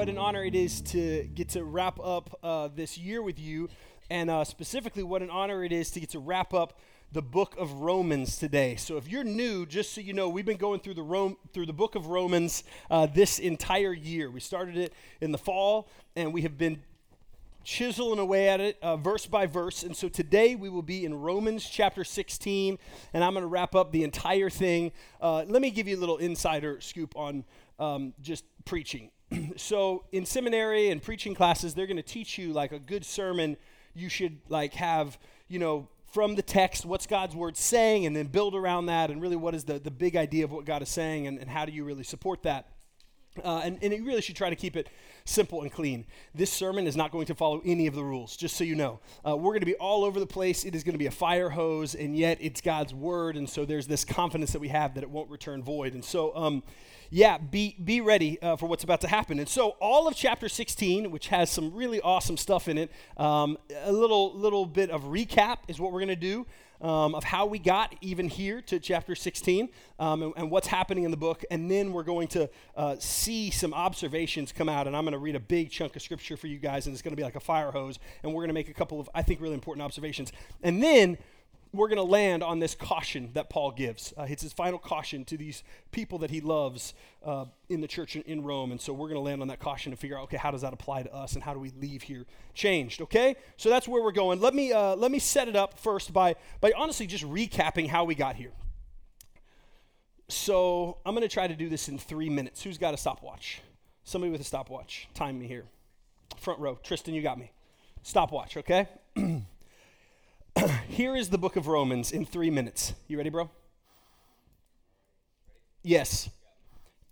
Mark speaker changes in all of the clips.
Speaker 1: what an honor it is to get to wrap up uh, this year with you, and uh, specifically, what an honor it is to get to wrap up the book of Romans today. So, if you're new, just so you know, we've been going through the Rome through the book of Romans uh, this entire year. We started it in the fall, and we have been chiseling away at it uh, verse by verse. And so today we will be in Romans chapter 16, and I'm going to wrap up the entire thing. Uh, let me give you a little insider scoop on um, just preaching. so in seminary and preaching classes, they're going to teach you like a good sermon. You should like have, you know, from the text, what's God's word saying, and then build around that, and really what is the, the big idea of what God is saying, and, and how do you really support that. Uh, and, and you really should try to keep it simple and clean. This sermon is not going to follow any of the rules, just so you know. Uh, we're going to be all over the place. It is going to be a fire hose, and yet it's God's word. And so there's this confidence that we have that it won't return void. And so, um, yeah, be, be ready uh, for what's about to happen. And so, all of chapter 16, which has some really awesome stuff in it, um, a little, little bit of recap is what we're going to do um, of how we got even here to chapter 16 um, and, and, what's happening in the book. And then we're going to uh, see some observations come out. And I'm going to read a big chunk of scripture for you guys, and it's going to be like a fire hose. And we're going to make a couple of, I think, really important observations. And then we're going to land on this caution that Paul gives. Uh, it's his final caution to these people that he loves uh, in the church in, Rome. And so we're going to land on that caution and figure out, okay, how does that apply to us and how do we leave here changed? Okay, so that's where we're going. Let me uh, let me set it up first by by honestly just recapping how we got here. So I'm going to try to do this in three minutes. Who's got a stopwatch? Somebody with a stopwatch. Time me here. Front row. Tristan, you got me. Stopwatch. Okay. Here is the book of Romans in three minutes. You ready, bro? Yes.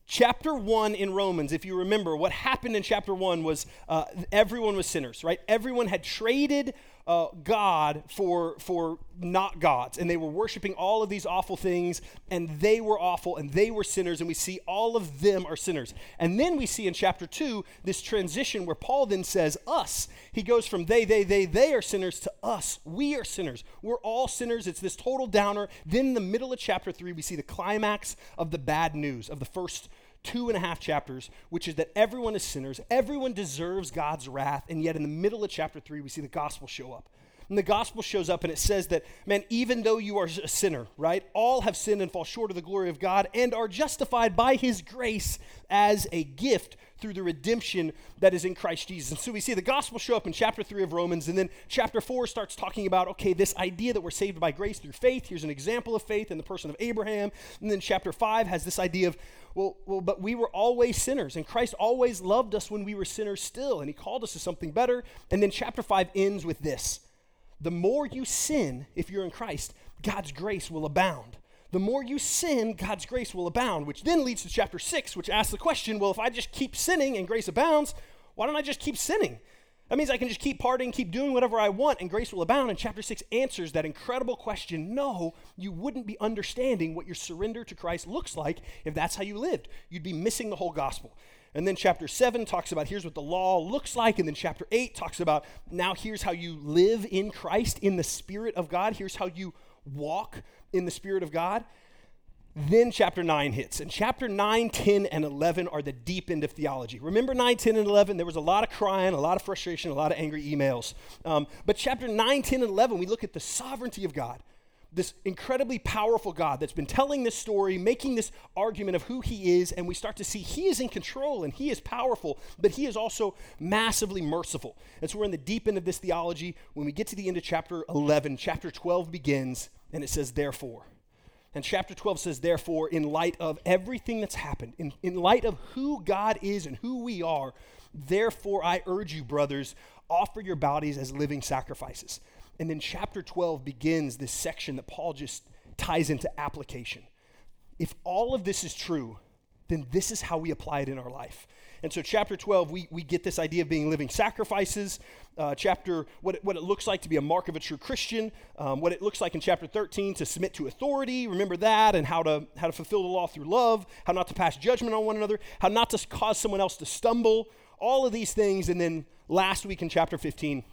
Speaker 1: Chapter 1 in Romans, if you remember, what happened in chapter 1 was uh, everyone was sinners, right? Everyone had traded uh, God for, for not gods. And they were worshiping all of these awful things, and they were awful, and they were sinners, and we see all of them are sinners. And then we see in chapter 2 this transition where Paul then says, Us. He goes from they, they, they, they are sinners to us. We are sinners. We're all sinners. It's this total downer. Then in the middle of chapter 3, we see the climax of the bad news of the first two and a half chapters, which is that everyone is sinners, everyone deserves God's wrath, and yet in the middle of chapter three, we see the gospel show up. And the gospel shows up and it says that, man, even though you are a sinner, right, all have sinned and fall short of the glory of God and are justified by his grace as a gift through the redemption that is in Christ Jesus. And so we see the gospel show up in chapter 3 of Romans, and then chapter 4 starts talking about, okay, this idea that we're saved by grace through faith. Here's an example of faith in the person of Abraham. And then chapter 5 has this idea of, well, well, but we were always sinners, and Christ always loved us when we were sinners still, and he called us to something better. And then chapter 5 ends with this the more you sin, if you're in Christ, God's grace will abound the more you sin, God's grace will abound, which then leads to chapter 6, which asks the question well, if I just keep sinning and grace abounds, why don't I just keep sinning? That means I can just keep partying, keep doing whatever I want, and grace will abound. And chapter 6 answers that incredible question no, you wouldn't be understanding what your surrender to Christ looks like if that's how you lived. You'd be missing the whole gospel. And then chapter 7 talks about here's what the law looks like. And then chapter 8 talks about now here's how you live in Christ in the Spirit of God. Here's how you walk in the Spirit of God. Then chapter 9 hits. And chapter 9, 10, and 11 are the deep end of theology. Remember 9, 10, and 11? There was a lot of crying, a lot of frustration, a lot of angry emails. Um, but chapter 9, 10, and 11, we look at the sovereignty of God. This incredibly powerful God that's been telling this story, making this argument of who he is, and we start to see he is in control and he is powerful, but he is also massively merciful. And so we're in the deep end of this theology. When we get to the end of chapter 11, chapter 12 begins, and it says, therefore. And chapter 12 says, therefore, in light of everything that's happened, in, in light of who God is and who we are, therefore I urge you, brothers, offer your bodies as living sacrifices. And then chapter 12 begins this section that Paul just ties into application. If all of this is true, then this is how we apply it in our life. And so, chapter 12, we, we get this idea of being living sacrifices. Uh, chapter, what it, what it looks like to be a mark of a true Christian. Um, what it looks like in chapter 13 to submit to authority. Remember that, and how to, how to fulfill the law through love, how not to pass judgment on one another, how not to cause someone else to stumble. All of these things. And then last week in chapter 15,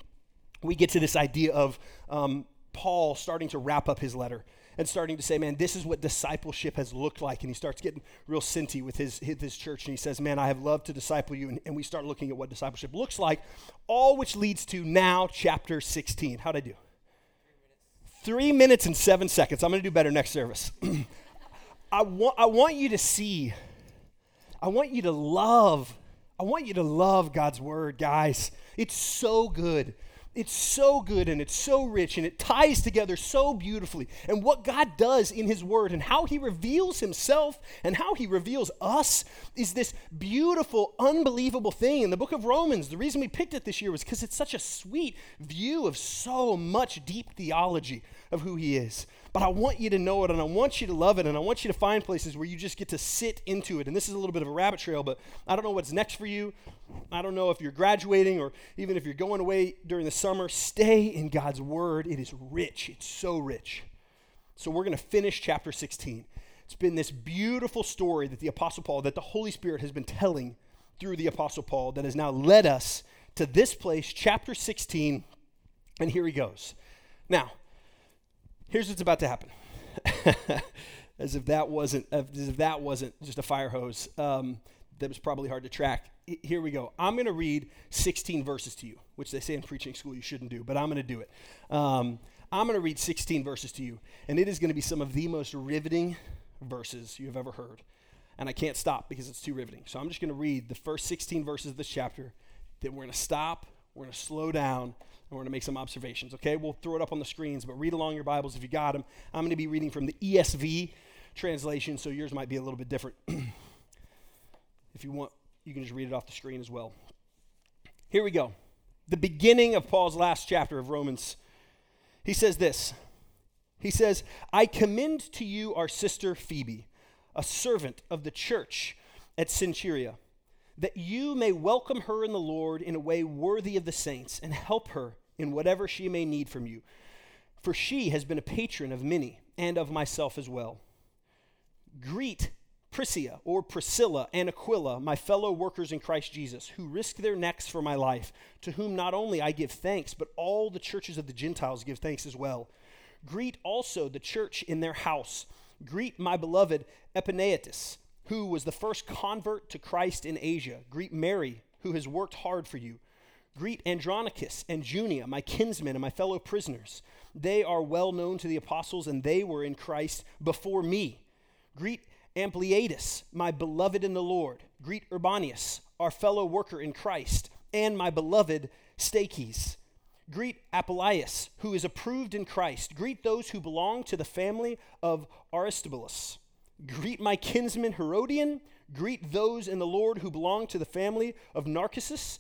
Speaker 1: we get to this idea of um, Paul starting to wrap up his letter and starting to say, man, this is what discipleship has looked like. And he starts getting real cinty with his, his church. And he says, man, I have loved to disciple you. And, and we start looking at what discipleship looks like, all which leads to now chapter 16. How'd I do? Three minutes and seven seconds. I'm going to do better next service. I, want, I want you to see, I want you to love, I want you to love God's word, guys. It's so good. It's so good and it's so rich and it ties together so beautifully. And what God does in His Word and how He reveals Himself and how He reveals us is this beautiful, unbelievable thing. In the book of Romans, the reason we picked it this year was because it's such a sweet view of so much deep theology of who He is but I want you to know it and I want you to love it and I want you to find places where you just get to sit into it. And this is a little bit of a rabbit trail, but I don't know what's next for you. I don't know if you're graduating or even if you're going away during the summer. Stay in God's Word. It is rich, it's so rich. So we're going to finish chapter 16. It's been this beautiful story that the Apostle Paul, that the Holy Spirit has been telling through the Apostle Paul that has now led us to this place, chapter 16. And here he goes. Now, Here's what's about to happen. as if that wasn't as if that wasn't just a fire hose um, that was probably hard to track. Here we go. I'm going to read 16 verses to you, which they say in preaching school you shouldn't do, but I'm going to do it. Um, I'm going to read 16 verses to you, and it is going to be some of the most riveting verses you have ever heard. And I can't stop because it's too riveting. So I'm just going to read the first 16 verses of this chapter. Then we're going to stop. We're going to slow down we're going to make some observations, okay? We'll throw it up on the screens, but read along your Bibles if you got them. I'm going to be reading from the ESV translation, so yours might be a little bit different. if you want, you can just read it off the screen as well. Here we go. The beginning of Paul's last chapter of Romans. He says this He says, I commend to you our sister Phoebe, a servant of the church at Cenchreae that you may welcome her in the Lord in a way worthy of the saints and help her in whatever she may need from you. For she has been a patron of many, and of myself as well. Greet Prisca or Priscilla and Aquila, my fellow workers in Christ Jesus, who risked their necks for my life, to whom not only I give thanks, but all the churches of the Gentiles give thanks as well. Greet also the church in their house. Greet my beloved Epaenetus, who was the first convert to Christ in Asia. Greet Mary, who has worked hard for you. Greet Andronicus and Junia, my kinsmen and my fellow prisoners. They are well known to the apostles, and they were in Christ before me. Greet Ampliatus, my beloved in the Lord. Greet Urbanus, our fellow worker in Christ, and my beloved Stachys. Greet Apphaius, who is approved in Christ. Greet those who belong to the family of Aristobulus. Greet my kinsman Herodion. Greet those in the Lord who belong to the family of Narcissus.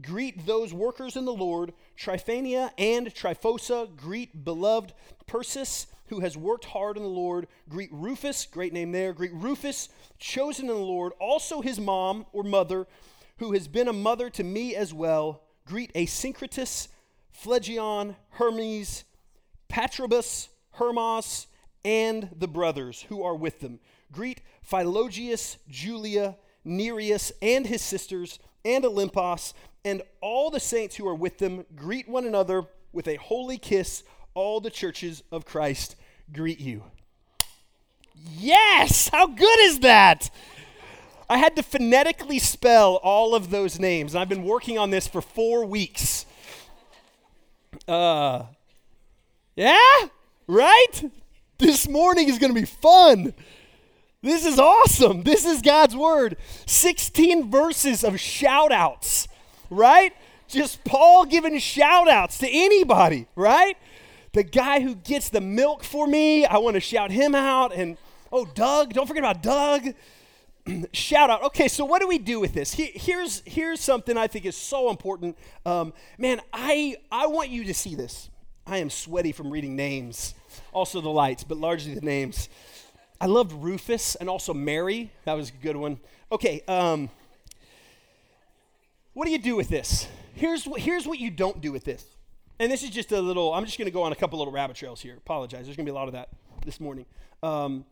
Speaker 1: Greet those workers in the Lord, Tryphaena and Tryphosa. Greet beloved Persis, who has worked hard in the Lord. Greet Rufus, great name there. Greet Rufus, chosen in the Lord. Also his mom or mother, who has been a mother to me as well. Greet Asyncritus, Phlegon, Hermes, Patrobas, Hermas, and the brothers who are with them. Greet Philologus, Julia, Nereus, and his sisters, and Olympas, and all the saints who are with them greet one another with a holy kiss. All the churches of Christ greet you. Yes! How good is that? I had to phonetically spell all of those names. I've been working on this for four weeks. Uh, yeah? Right? This morning is going to be fun. This is awesome. This is God's word. 16 verses of shout outs right? Just Paul giving shout outs to anybody, right? The guy who gets the milk for me, I want to shout him out. And oh, Doug, don't forget about Doug. shout out. Okay, so what do we do with this? here's here's something I think is so important. Um, man, I I want you to see this. I am sweaty from reading names, also the lights, but largely the names. I loved Rufus and also Mary. That was a good one. Okay, um, what do you do with this? Here's what, here's what you don't do with this. And this is just a little, I'm just going to go on a couple little rabbit trails here. Apologize. There's going to be a lot of that this morning. Um,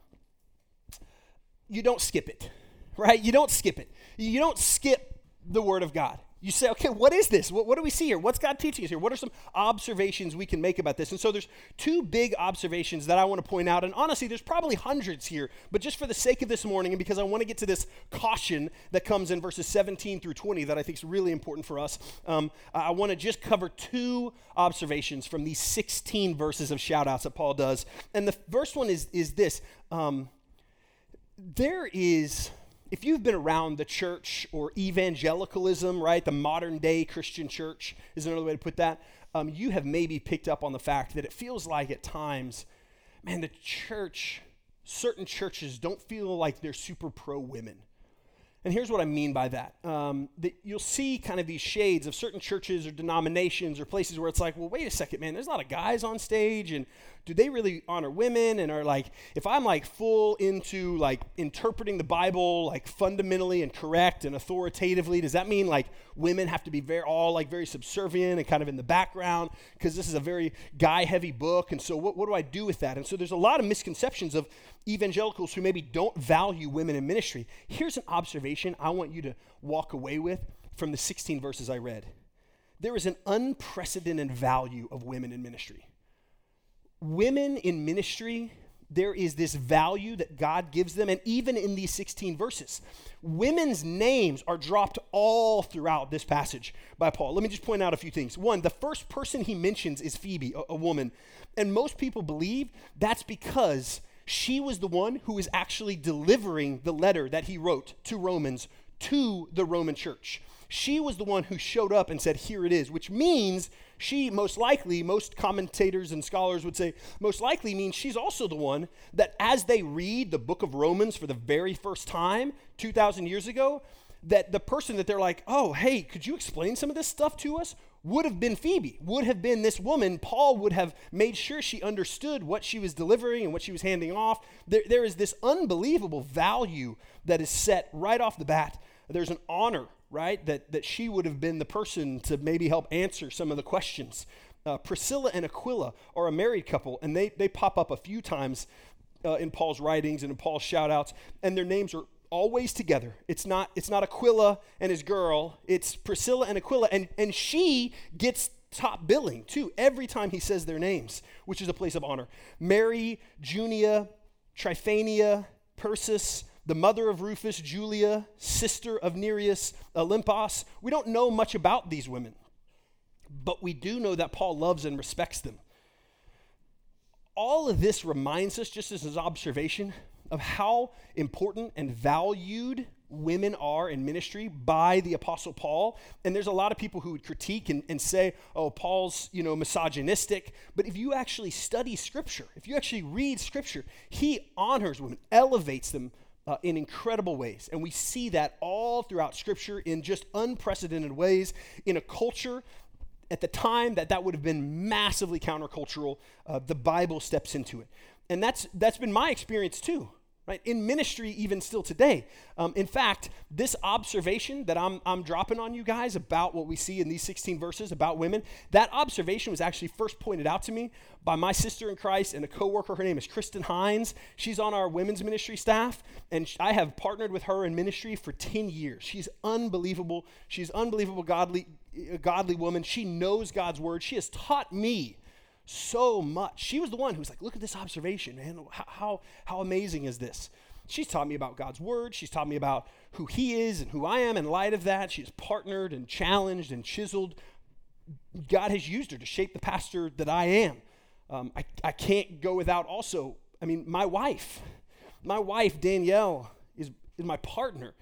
Speaker 1: you don't skip it, right? You don't skip it. You don't skip the Word of God. You say, okay, what is this? What, what, do we see here? What's God teaching us here? What are some observations we can make about this? And so there's two big observations that I want to point out. And honestly, there's probably hundreds here, but just for the sake of this morning, and because I want to get to this caution that comes in verses 17 through 20 that I think is really important for us, um, I want to just cover two observations from these 16 verses of shout outs that Paul does. And the first one is, is this um, there is if you've been around the church or evangelicalism, right, the modern day Christian church is another way to put that, um, you have maybe picked up on the fact that it feels like at times, man, the church, certain churches don't feel like they're super pro women. And here's what I mean by that. Um, that you'll see kind of these shades of certain churches or denominations or places where it's like, well, wait a second, man, there's a lot of guys on stage, and do they really honor women? And are like, if I'm like full into like interpreting the Bible like fundamentally and correct and authoritatively, does that mean like women have to be very all like very subservient and kind of in the background because this is a very guy heavy book? And so what, what do I do with that? And so there's a lot of misconceptions of evangelicals who maybe don't value women in ministry. Here's an observation I want you to walk away with from the 16 verses I read. There is an unprecedented value of women in ministry. Women in ministry, there is this value that God gives them, and even in these 16 verses, women's names are dropped all throughout this passage by Paul. Let me just point out a few things. One, the first person he mentions is Phoebe, a, a woman, and most people believe that's because she was the one who was actually delivering the letter that he wrote to Romans to the Roman church. She was the one who showed up and said, Here it is, which means she most likely, most commentators and scholars would say, most likely means she's also the one that as they read the book of Romans for the very first time 2,000 years ago, that the person that they're like, oh, hey, could you explain some of this stuff to us? would have been Phoebe, would have been this woman. Paul would have made sure she understood what she was delivering and what she was handing off. There, there is this unbelievable value that is set right off the bat. There's an honor, right, that, that she would have been the person to maybe help answer some of the questions. Uh, Priscilla and Aquila are a married couple, and they, they pop up a few times uh, in Paul's writings and in Paul's shout outs, and their names are always together. It's not, it's not Aquila and his girl, it's Priscilla and Aquila, and, and she gets top billing too every time he says their names, which is a place of honor. Mary, Junia, Tryphaena, Persis, the mother of Rufus, Julia, sister of Nereus, Olympas. We don't know much about these women, but we do know that Paul loves and respects them. All of this reminds us, just as an observation, of how important and valued women are in ministry by the apostle paul and there's a lot of people who would critique and, and, say oh paul's you know misogynistic but if you actually study scripture if you actually read scripture he honors women elevates them uh, in incredible ways. And we see that all throughout scripture in just unprecedented ways in a culture at the time that that would have been massively countercultural uh, the bible steps into it. And that's that's been my experience too right? In ministry, even still today. Um, in fact, this observation that I'm, I'm dropping on you guys about what we see in these 16 verses about women, that observation was actually first pointed out to me by my sister in Christ and a coworker. Her name is Kristen Hines. She's on our women's ministry staff, and I have partnered with her in ministry for 10 years. She's unbelievable. She's unbelievable, godly, godly woman. She knows God's word. She has taught me so much. She was the one who was like, look at this observation, man. How, how, how amazing is this? She's taught me about God's word. She's taught me about who He is and who I am in light of that. She's partnered and challenged and chiseled. God has used her to shape the pastor that I am. Um, I, I can't go without also, I mean, my wife. My wife, Danielle, is, is my partner.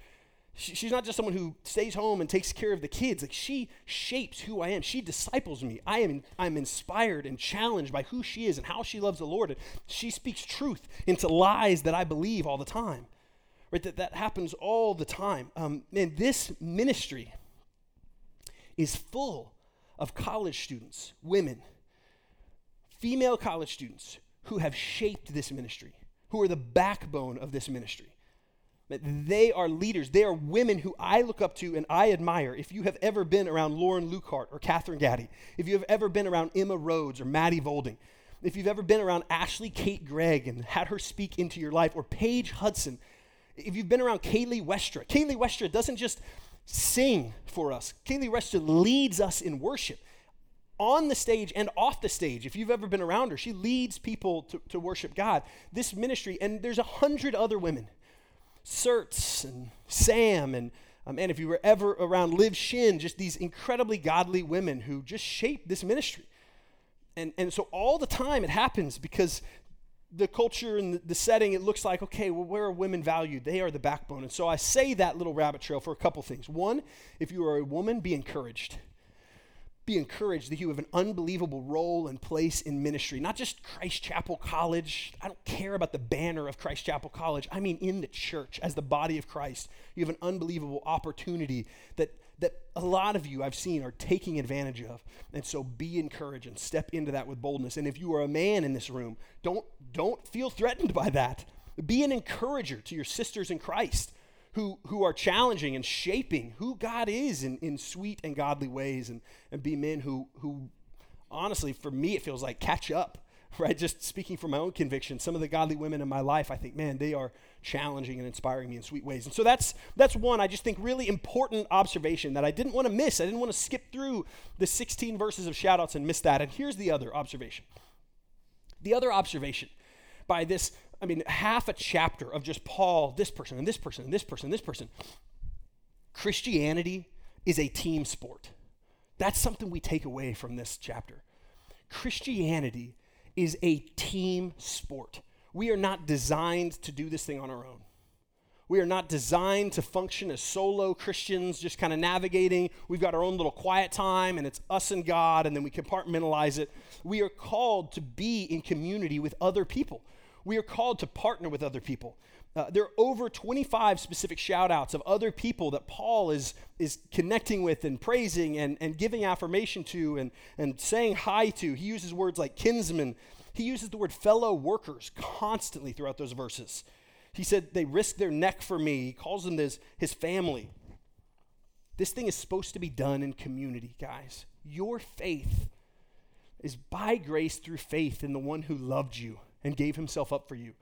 Speaker 1: She, she's not just someone who stays home and takes care of the kids. Like she shapes who I am. She disciples me. I am I'm inspired and challenged by who she is and how she loves the Lord. And she speaks truth into lies that I believe all the time. Right? That that happens all the time. Um, and this ministry is full of college students, women, female college students who have shaped this ministry, who are the backbone of this ministry. They are leaders. They are women who I look up to and I admire. If you have ever been around Lauren Lukehart or Catherine Gaddy, if you have ever been around Emma Rhodes or Maddie Volding, if you've ever been around Ashley Kate Gregg and had her speak into your life, or Paige Hudson, if you've been around Kaylee Westra, Kaylee Westra doesn't just sing for us, Kaylee Westra leads us in worship on the stage and off the stage. If you've ever been around her, she leads people to, to worship God. This ministry, and there's a hundred other women, Certs and Sam, and um, and if you were ever around Liv Shin, just these incredibly godly women who just shaped this ministry. And, and so all the time it happens because the culture and the setting, it looks like, okay, well, where are women valued? They are the backbone. And so I say that little rabbit trail for a couple things. One, if you are a woman, be encouraged be encouraged that you have an unbelievable role and place in ministry. Not just Christ Chapel College. I don't care about the banner of Christ Chapel College. I mean, in the church, as the body of Christ, you have an unbelievable opportunity that, that a lot of you I've seen are taking advantage of. And so be encouraged and step into that with boldness. And if you are a man in this room, don't, don't feel threatened by that. Be an encourager to your sisters in Christ who, who are challenging and shaping who God is in, in sweet and godly ways, and, and be men who, who, honestly, for me, it feels like catch up, right? Just speaking from my own conviction, some of the godly women in my life, I think, man, they are challenging and inspiring me in sweet ways. And so that's, that's one, I just think, really important observation that I didn't want to miss. I didn't want to skip through the 16 verses of shoutouts and miss that. And here's the other observation. The other observation by this I mean, half a chapter of just Paul, this person, and this person, and this person, and this person. Christianity is a team sport. That's something we take away from this chapter. Christianity is a team sport. We are not designed to do this thing on our own. We are not designed to function as solo Christians, just kind of navigating. We've got our own little quiet time, and it's us and God, and then we compartmentalize it. We are called to be in community with other people. We are called to partner with other people. Uh, there are over 25 specific shout outs of other people that Paul is, is connecting with and praising and, and giving affirmation to and, and saying hi to. He uses words like kinsmen. He uses the word fellow workers constantly throughout those verses. He said they risk their neck for me. He calls them his, his family. This thing is supposed to be done in community, guys. Your faith is by grace through faith in the one who loved you and gave himself up for you.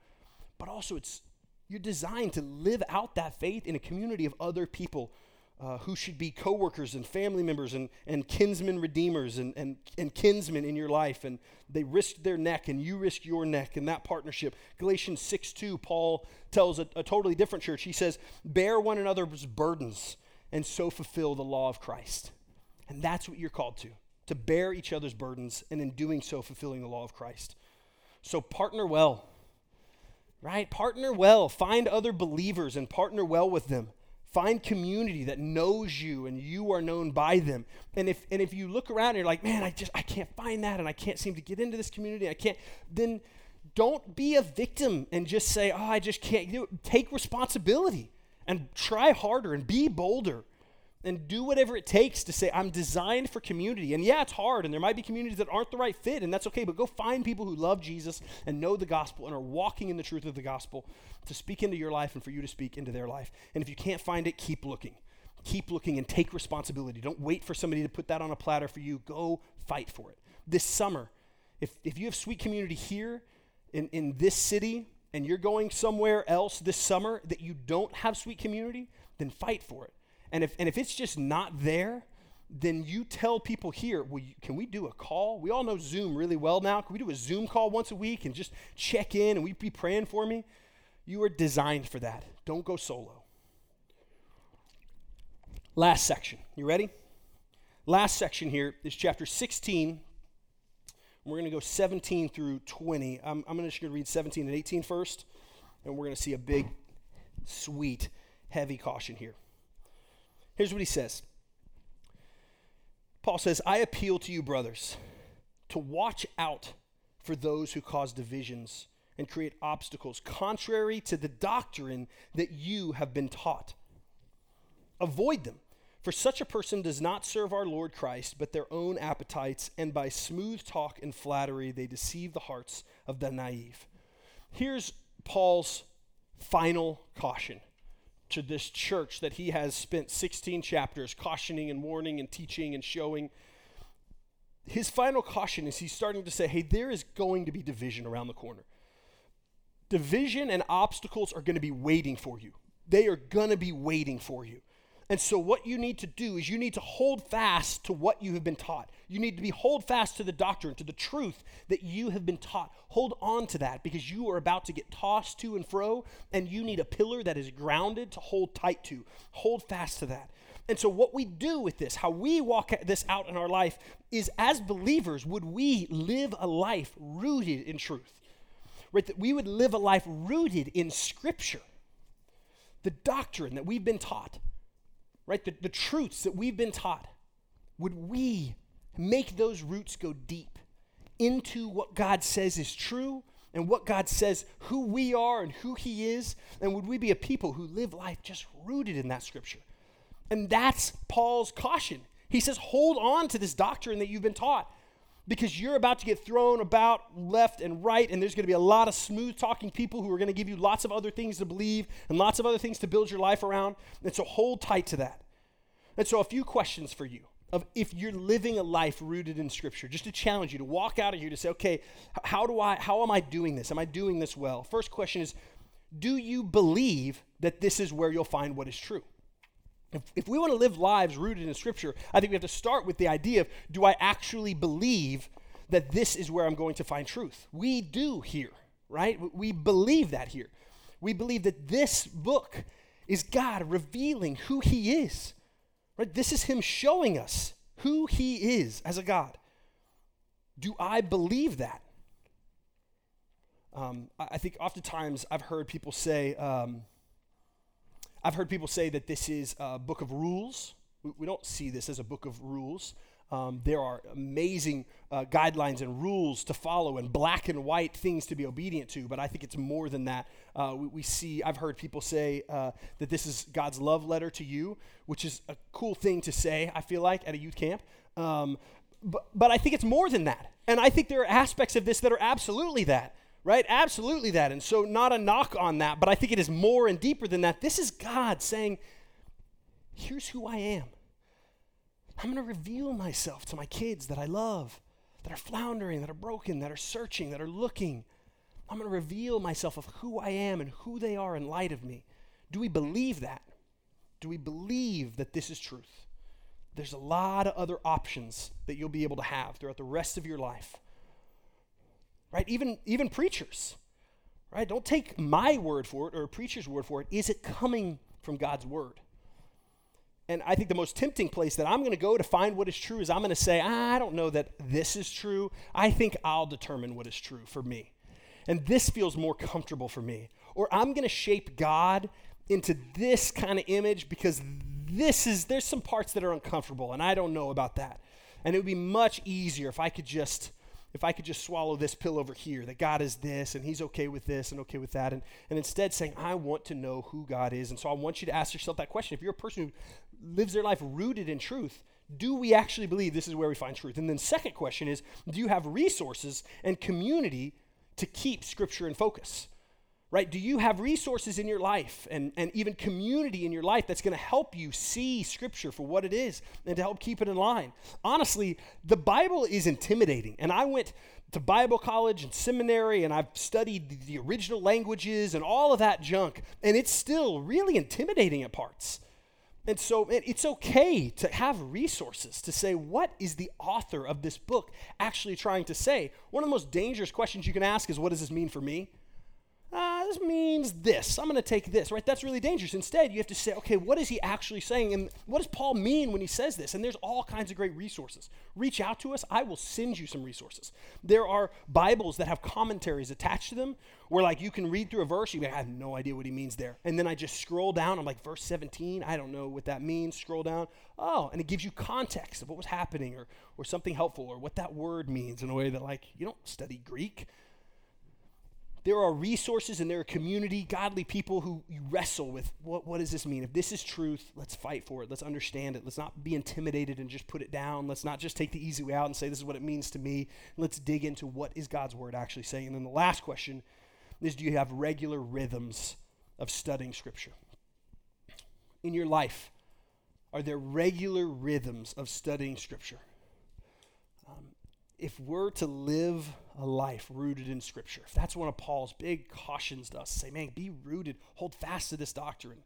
Speaker 1: But also, it's you're designed to live out that faith in a community of other people uh, who should be coworkers and family members and, and kinsmen redeemers and, and, and kinsmen in your life. And they risked their neck and you risk your neck in that partnership. Galatians 6 2, Paul tells a, a totally different church. He says, Bear one another's burdens and so fulfill the law of Christ. And that's what you're called to, to bear each other's burdens and in doing so fulfilling the law of Christ. So partner well, right? Partner well. Find other believers and partner well with them. Find community that knows you and you are known by them. And if and if you look around and you're like, man, I just I can't find that and I can't seem to get into this community, I can't, then don't be a victim and just say, oh, I just can't do it. Take responsibility and try harder and be bolder and do whatever it takes to say, I'm designed for community. And yeah, it's hard, and there might be communities that aren't the right fit, and that's okay, but go find people who love Jesus and know the gospel and are walking in the truth of the gospel to speak into your life and for you to speak into their life. And if you can't find it, keep looking. Keep looking and take responsibility. Don't wait for somebody to put that on a platter for you. Go fight for it. This summer, if, if you have sweet community here in, in this city and you're going somewhere else this summer that you don't have sweet community, then fight for it and if, and if it's just not there, then you tell people here, well, you, can we do a call? We all know Zoom really well now. Can we do a Zoom call once a week and just check in and we be praying for me? You are designed for that. Don't go solo. Last section. You ready? Last section here is chapter 16. We're going to go 17 through 20. I'm, I'm just going to read 17 and 18 first, and we're going to see a big, sweet, heavy caution here. Here's what he says Paul says, I appeal to you, brothers, to watch out for those who cause divisions and create obstacles contrary to the doctrine that you have been taught. Avoid them, for such a person does not serve our Lord Christ, but their own appetites, and by smooth talk and flattery they deceive the hearts of the naive. Here's Paul's final caution to this church that he has spent 16 chapters cautioning and warning and teaching and showing. His final caution is he's starting to say, hey, there is going to be division around the corner. Division and obstacles are going to be waiting for you. They are going to be waiting for you. And so, what you need to do is you need to hold fast to what you have been taught. You need to be hold fast to the doctrine, to the truth that you have been taught. Hold on to that because you are about to get tossed to and fro, and you need a pillar that is grounded to hold tight to. Hold fast to that. And so, what we do with this, how we walk this out in our life, is as believers, would we live a life rooted in truth? Right? That we would live a life rooted in Scripture, the doctrine that we've been taught right? The, the truths that we've been taught, would we make those roots go deep into what God says is true and what God says who we are and who He is? And would we be a people who live life just rooted in that scripture? And that's Paul's caution. He says, hold on to this doctrine that you've been taught because you're about to get thrown about left and right, and there's going to be a lot of smooth talking people who are going to give you lots of other things to believe and lots of other things to build your life around. And so hold tight to that. And so, a few questions for you of if you're living a life rooted in Scripture, just to challenge you to walk out of here to say, okay, how do I, how am I doing this? Am I doing this well? First question is, do you believe that this is where you'll find what is true? If, if we want to live lives rooted in Scripture, I think we have to start with the idea of do I actually believe that this is where I'm going to find truth? We do here, right? We believe that here. We believe that this book is God revealing who He is, right? This is Him showing us who He is as a God. Do I believe that? Um, I think oftentimes I've heard people say, um, I've heard people say that this is a book of rules. We, don't see this as a book of rules. Um, there are amazing uh, guidelines and rules to follow and black and white things to be obedient to, but I think it's more than that. Uh, we, we, see, I've heard people say uh, that this is God's love letter to you, which is a cool thing to say, I feel like, at a youth camp. Um, but, but I think it's more than that. And I think there are aspects of this that are absolutely that right? Absolutely that. And so, not a knock on that, but I think it is more and deeper than that. This is God saying, Here's who I am. I'm going to reveal myself to my kids that I love, that are floundering, that are broken, that are searching, that are looking. I'm going to reveal myself of who I am and who they are in light of me. Do we believe that? Do we believe that this is truth? There's a lot of other options that you'll be able to have throughout the rest of your life right? Even, even preachers, right? Don't take my word for it or a preacher's word for it. Is it coming from God's word? And I think the most tempting place that I'm going to go to find what is true is I'm going to say, I don't know that this is true. I think I'll determine what is true for me. And this feels more comfortable for me. Or I'm going to shape God into this kind of image because this is, there's some parts that are uncomfortable and I don't know about that. And it would be much easier if I could just if I could just swallow this pill over here, that God is this and He's okay with this and okay with that, and, and instead saying, I want to know who God is. And so I want you to ask yourself that question. If you're a person who lives their life rooted in truth, do we actually believe this is where we find truth? And then, second question is, do you have resources and community to keep Scripture in focus? Right? Do you have resources in your life and, and even community in your life that's going to help you see Scripture for what it is and to help keep it in line? Honestly, the Bible is intimidating. And I went to Bible college and seminary and I've studied the original languages and all of that junk, and it's still really intimidating at parts. And so it's okay to have resources to say, what is the author of this book actually trying to say? One of the most dangerous questions you can ask is, what does this mean for me? This means this. I'm going to take this, right? That's really dangerous. Instead, you have to say, okay, what is he actually saying? And what does Paul mean when he says this? And there's all kinds of great resources. Reach out to us. I will send you some resources. There are Bibles that have commentaries attached to them where, like, you can read through a verse, you like, I have no idea what he means there. And then I just scroll down. I'm like, verse 17, I don't know what that means. Scroll down. Oh, and it gives you context of what was happening or, or something helpful or what that word means in a way that, like, you don't study Greek. There are resources and there are community, godly people who wrestle with what, what does this mean? If this is truth, let's fight for it. Let's understand it. Let's not be intimidated and just put it down. Let's not just take the easy way out and say, this is what it means to me. Let's dig into what is God's word actually saying. And then the last question is do you have regular rhythms of studying Scripture? in your life are there regular rhythms of studying Scripture? Um, if we're to live a life rooted in Scripture, if that's one of Paul's big cautions to us, say, man, be rooted, hold fast to this doctrine.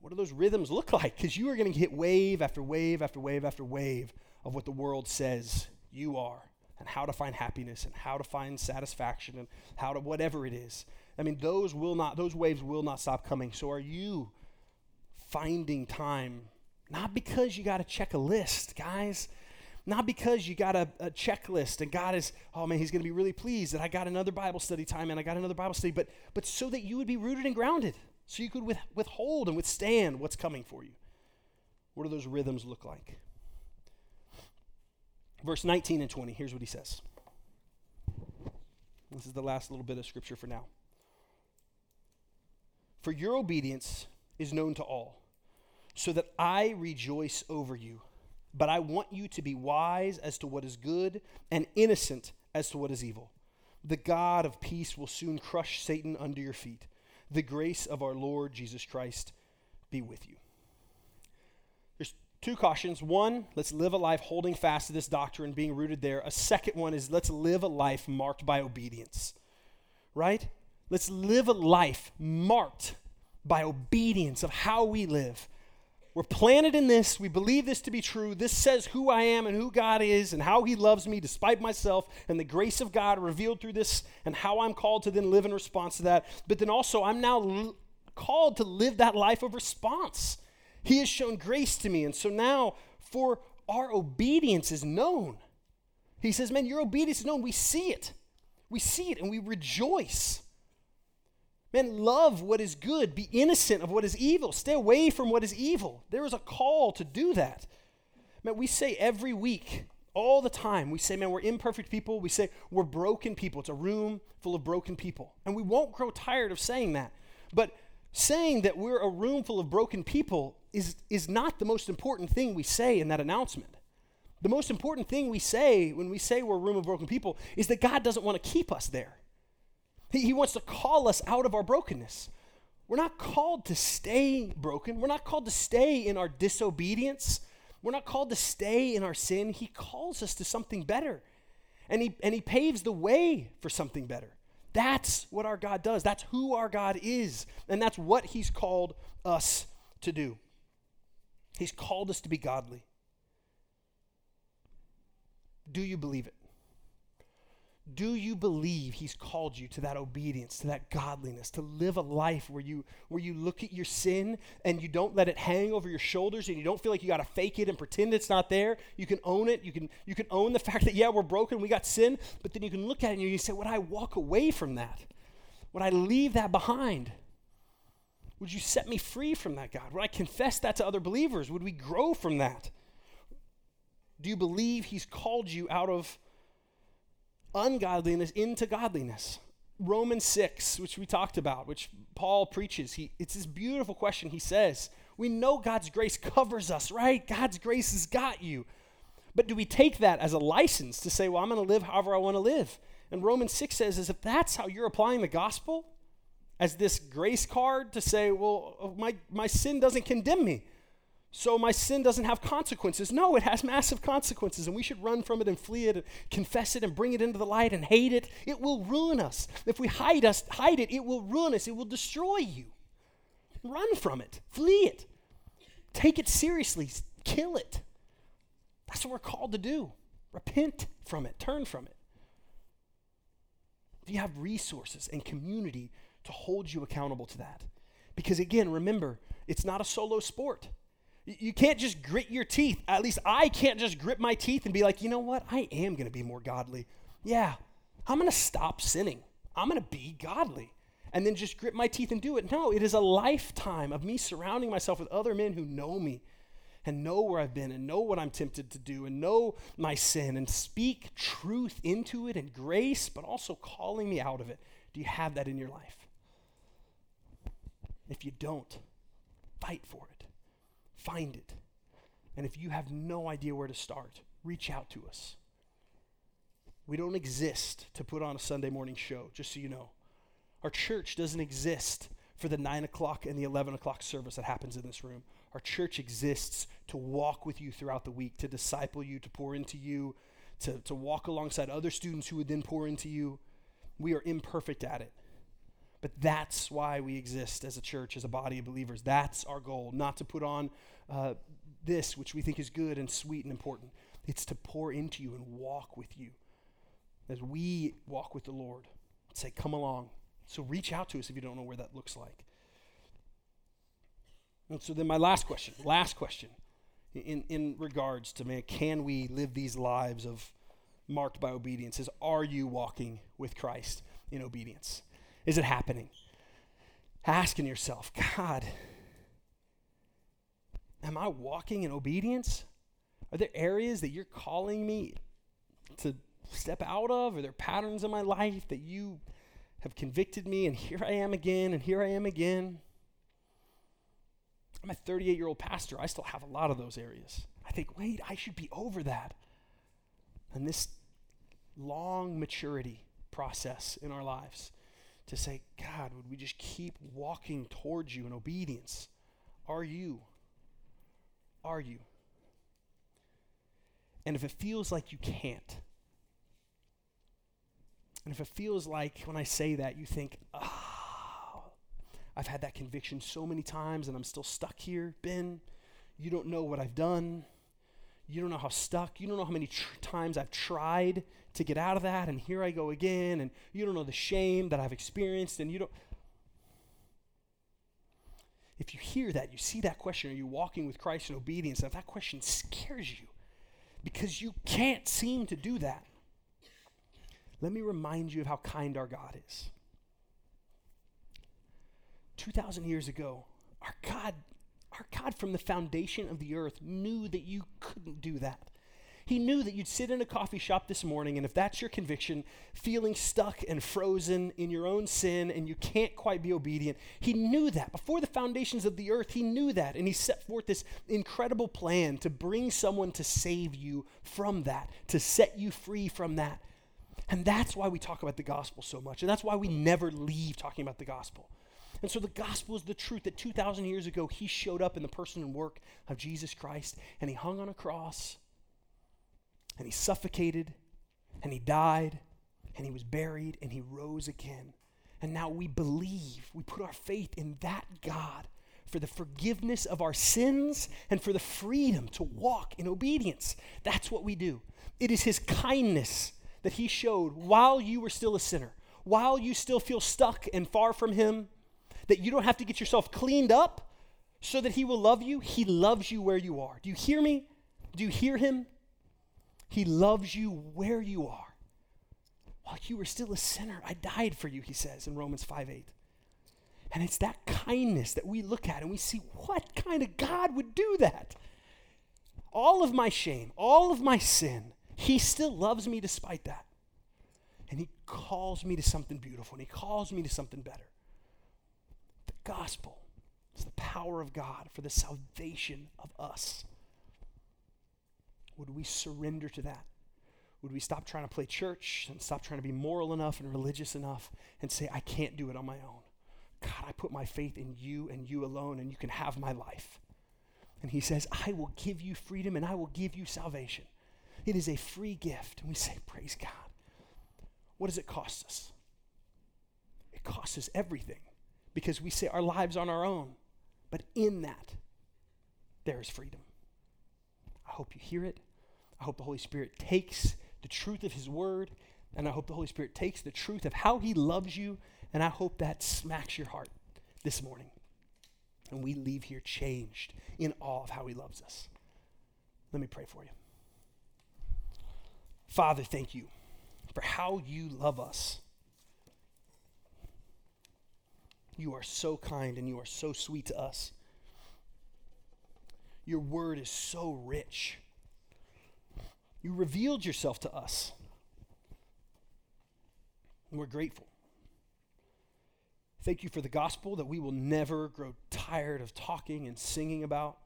Speaker 1: What do those rhythms look like? Because you are going to hit wave after wave after wave after wave of what the world says you are and how to find happiness and how to find satisfaction and how to whatever it is. I mean, those will not, those waves will not stop coming. So are you finding time not because you got to check a list, guys. Not because you got a, a, checklist and God is, oh man, He's going to be really pleased that I got another Bible study time and I got another Bible study, but, but so that you would be rooted and grounded, so you could with, withhold and withstand what's coming for you. What do those rhythms look like? Verse 19 and 20, here's what he says. This is the last little bit of scripture for now. For your obedience is known to all so that I rejoice over you. But I want you to be wise as to what is good and innocent as to what is evil. The God of peace will soon crush Satan under your feet. The grace of our Lord Jesus Christ be with you. There's two cautions. One, let's live a life holding fast to this doctrine, being rooted there. A second one is let's live a life marked by obedience. Right? Let's live a life marked by obedience of how we live. We're planted in this. We believe this to be true. This says who I am and who God is and how He loves me despite myself and the grace of God revealed through this and how I'm called to then live in response to that. But then also, I'm now l- called to live that life of response. He has shown grace to me. And so now, for our obedience is known. He says, Man, your obedience is known. We see it. We see it and we rejoice. Man, love what is good. Be innocent of what is evil. Stay away from what is evil. There is a call to do that. Man, we say every week, all the time, we say, man, we're imperfect people. We say we're broken people. It's a room full of broken people. And we won't grow tired of saying that. But saying that we're a room full of broken people is, is not the most important thing we say in that announcement. The most important thing we say when we say we're a room of broken people is that God doesn't want to keep us there. He, wants to call us out of our brokenness. We're not called to stay broken. We're not called to stay in our disobedience. We're not called to stay in our sin. He calls us to something better. And he, and he paves the way for something better. That's what our God does. That's who our God is. And that's what He's called us to do. He's called us to be godly. Do you believe it? Do you believe he's called you to that obedience, to that godliness, to live a life where you where you look at your sin and you don't let it hang over your shoulders and you don't feel like you got to fake it and pretend it's not there? You can own it. You can you can own the fact that yeah, we're broken, we got sin, but then you can look at it and you say, "Would I walk away from that? Would I leave that behind? Would you set me free from that, God? Would I confess that to other believers? Would we grow from that? Do you believe he's called you out of ungodliness into godliness. Romans 6, which we talked about, which Paul preaches, he, it's this beautiful question. He says, We know God's grace covers us, right? God's grace has got you. But do we take that as a license to say, Well, I'm going to live however I want to live? And Romans 6 says, is if that's how you're applying the gospel, as this grace card to say, Well, my, my sin doesn't condemn me so my sin doesn't have consequences. No, it has massive consequences, and we should run from it and flee it and confess it and bring it into the light and hate it. It will ruin us. If we hide us, hide it, it will ruin us. It will destroy you. Run from it. Flee it. Take it seriously. Kill it. That's what we're called to do. Repent from it. Turn from it. You have resources and community to hold you accountable to that? Because again, remember, it's not a solo sport. You can't just grit your teeth. At least I can't just grit my teeth and be like, you know what? I am going to be more godly. Yeah, I'm going to stop sinning. I'm going to be godly. And then just grit my teeth and do it. No, it is a lifetime of me surrounding myself with other men who know me and know where I've been and know what I'm tempted to do and know my sin and speak truth into it and grace, but also calling me out of it. Do you have that in your life? If you don't, fight for it. Find it. And if you have no idea where to start, reach out to us. We don't exist to put on a Sunday morning show, just so you know. Our church doesn't exist for the 9 o'clock and the 11 o'clock service that happens in this room. Our church exists to walk with you throughout the week, to disciple you, to pour into you, to, to walk alongside other students who would then pour into you. We are imperfect at it. But that's why we exist as a church, as a body of believers. That's our goal, not to put on uh, this, which we think is good and sweet and important. It's to pour into you and walk with you as we walk with the Lord. Say, come along. So reach out to us if you don't know where that looks like. And so then my last question, last question in, in regards to man, can we live these lives of marked by obedience is are you walking with Christ in obedience? Is it happening? Asking yourself, God, am I walking in obedience? Are there areas that you're calling me to step out of? Are there patterns in my life that you have convicted me and here I am again and here I am again? I'm a 38 year old pastor. I still have a lot of those areas. I think, wait, I should be over that. And this long maturity process in our lives to say, God, would we just keep walking towards you in obedience? Are you? Are you? And if it feels like you can't, and if it feels like when I say that, you think, oh, I've had that conviction so many times and I'm still stuck here, Ben, you don't know what I've done. You don't know how stuck. You don't know how many tr- times I've tried to get out of that, and here I go again. And you don't know the shame that I've experienced, and you don't. If you hear that, you see that question, are you walking with Christ in obedience? If that question scares you because you can't seem to do that, let me remind you of how kind our God is. 2,000 years ago, our God our God from the foundation of the earth knew that you couldn't do that. He knew that you'd sit in a coffee shop this morning, and if that's your conviction, feeling stuck and frozen in your own sin and you can't quite be obedient, He knew that. Before the foundations of the earth, He knew that. And He set forth this incredible plan to bring someone to save you from that, to set you free from that. And that's why we talk about the gospel so much. And that's why we never leave talking about the gospel. And so the gospel is the truth that 2,000 years ago, he showed up in the person and work of Jesus Christ, and he hung on a cross, and he suffocated, and he died, and he was buried, and he rose again. And now we believe, we put our faith in that God for the forgiveness of our sins and for the freedom to walk in obedience. That's what we do. It is his kindness that he showed while you were still a sinner, while you still feel stuck and far from him that you don't have to get yourself cleaned up so that He will love you. He loves you where you are. Do you hear me? Do you hear Him? He loves you where you are. While you were still a sinner, I died for you, He says in Romans 5 8. And it's that kindness that we look at and we see what kind of God would do that? All of my shame, all of my sin, He still loves me despite that. And He calls me to something beautiful and He calls me to something better gospel. It's the power of God for the salvation of us. Would we surrender to that? Would we stop trying to play church and stop trying to be moral enough and religious enough and say, I can't do it on my own? God, I put my faith in you and you alone, and you can have my life. And he says, I will give you freedom and I will give you salvation. It is a free gift. And we say, Praise God. What does it cost us? It costs us everything because we say our lives on our own. But in that, there is freedom. I hope you hear it. I hope the Holy Spirit takes the truth of His Word, and I hope the Holy Spirit takes the truth of how He loves you, and I hope that smacks your heart this morning. And we leave here changed in awe of how He loves us. Let me pray for you. Father, thank you for how you love us. You are so kind and you are so sweet to us. Your word is so rich. You revealed yourself to us. And we're grateful. Thank you for the gospel that we will never grow tired of talking and singing about.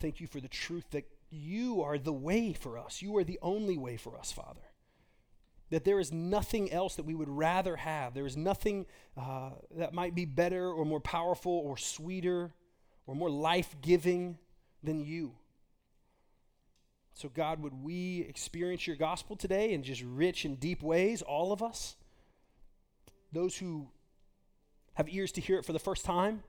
Speaker 1: Thank you for the truth that you are the way for us. You are the only way for us, Father. That there is nothing else that we would rather have. There is nothing uh, that might be better or more powerful or sweeter or more life giving than you. So, God, would we experience your gospel today in just rich and deep ways, all of us? Those who have ears to hear it for the first time,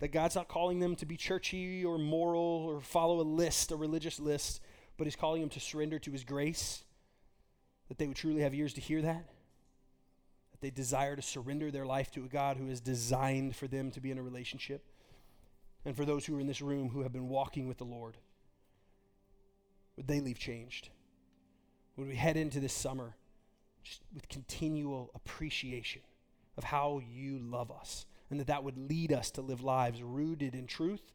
Speaker 1: that God's not calling them to be churchy or moral or follow a list, a religious list, but He's calling them to surrender to His grace that they would truly have ears to hear that, that they desire to surrender their life to a God who is designed for them to be in a relationship. And for those who are in this room who have been walking with the Lord, would they leave changed? Would we head into this summer just with continual appreciation of how you love us? And that that would lead us to live lives rooted in truth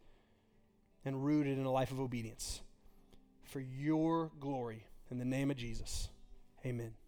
Speaker 1: and rooted in a life of obedience. For your glory, in the name of Jesus. Amen.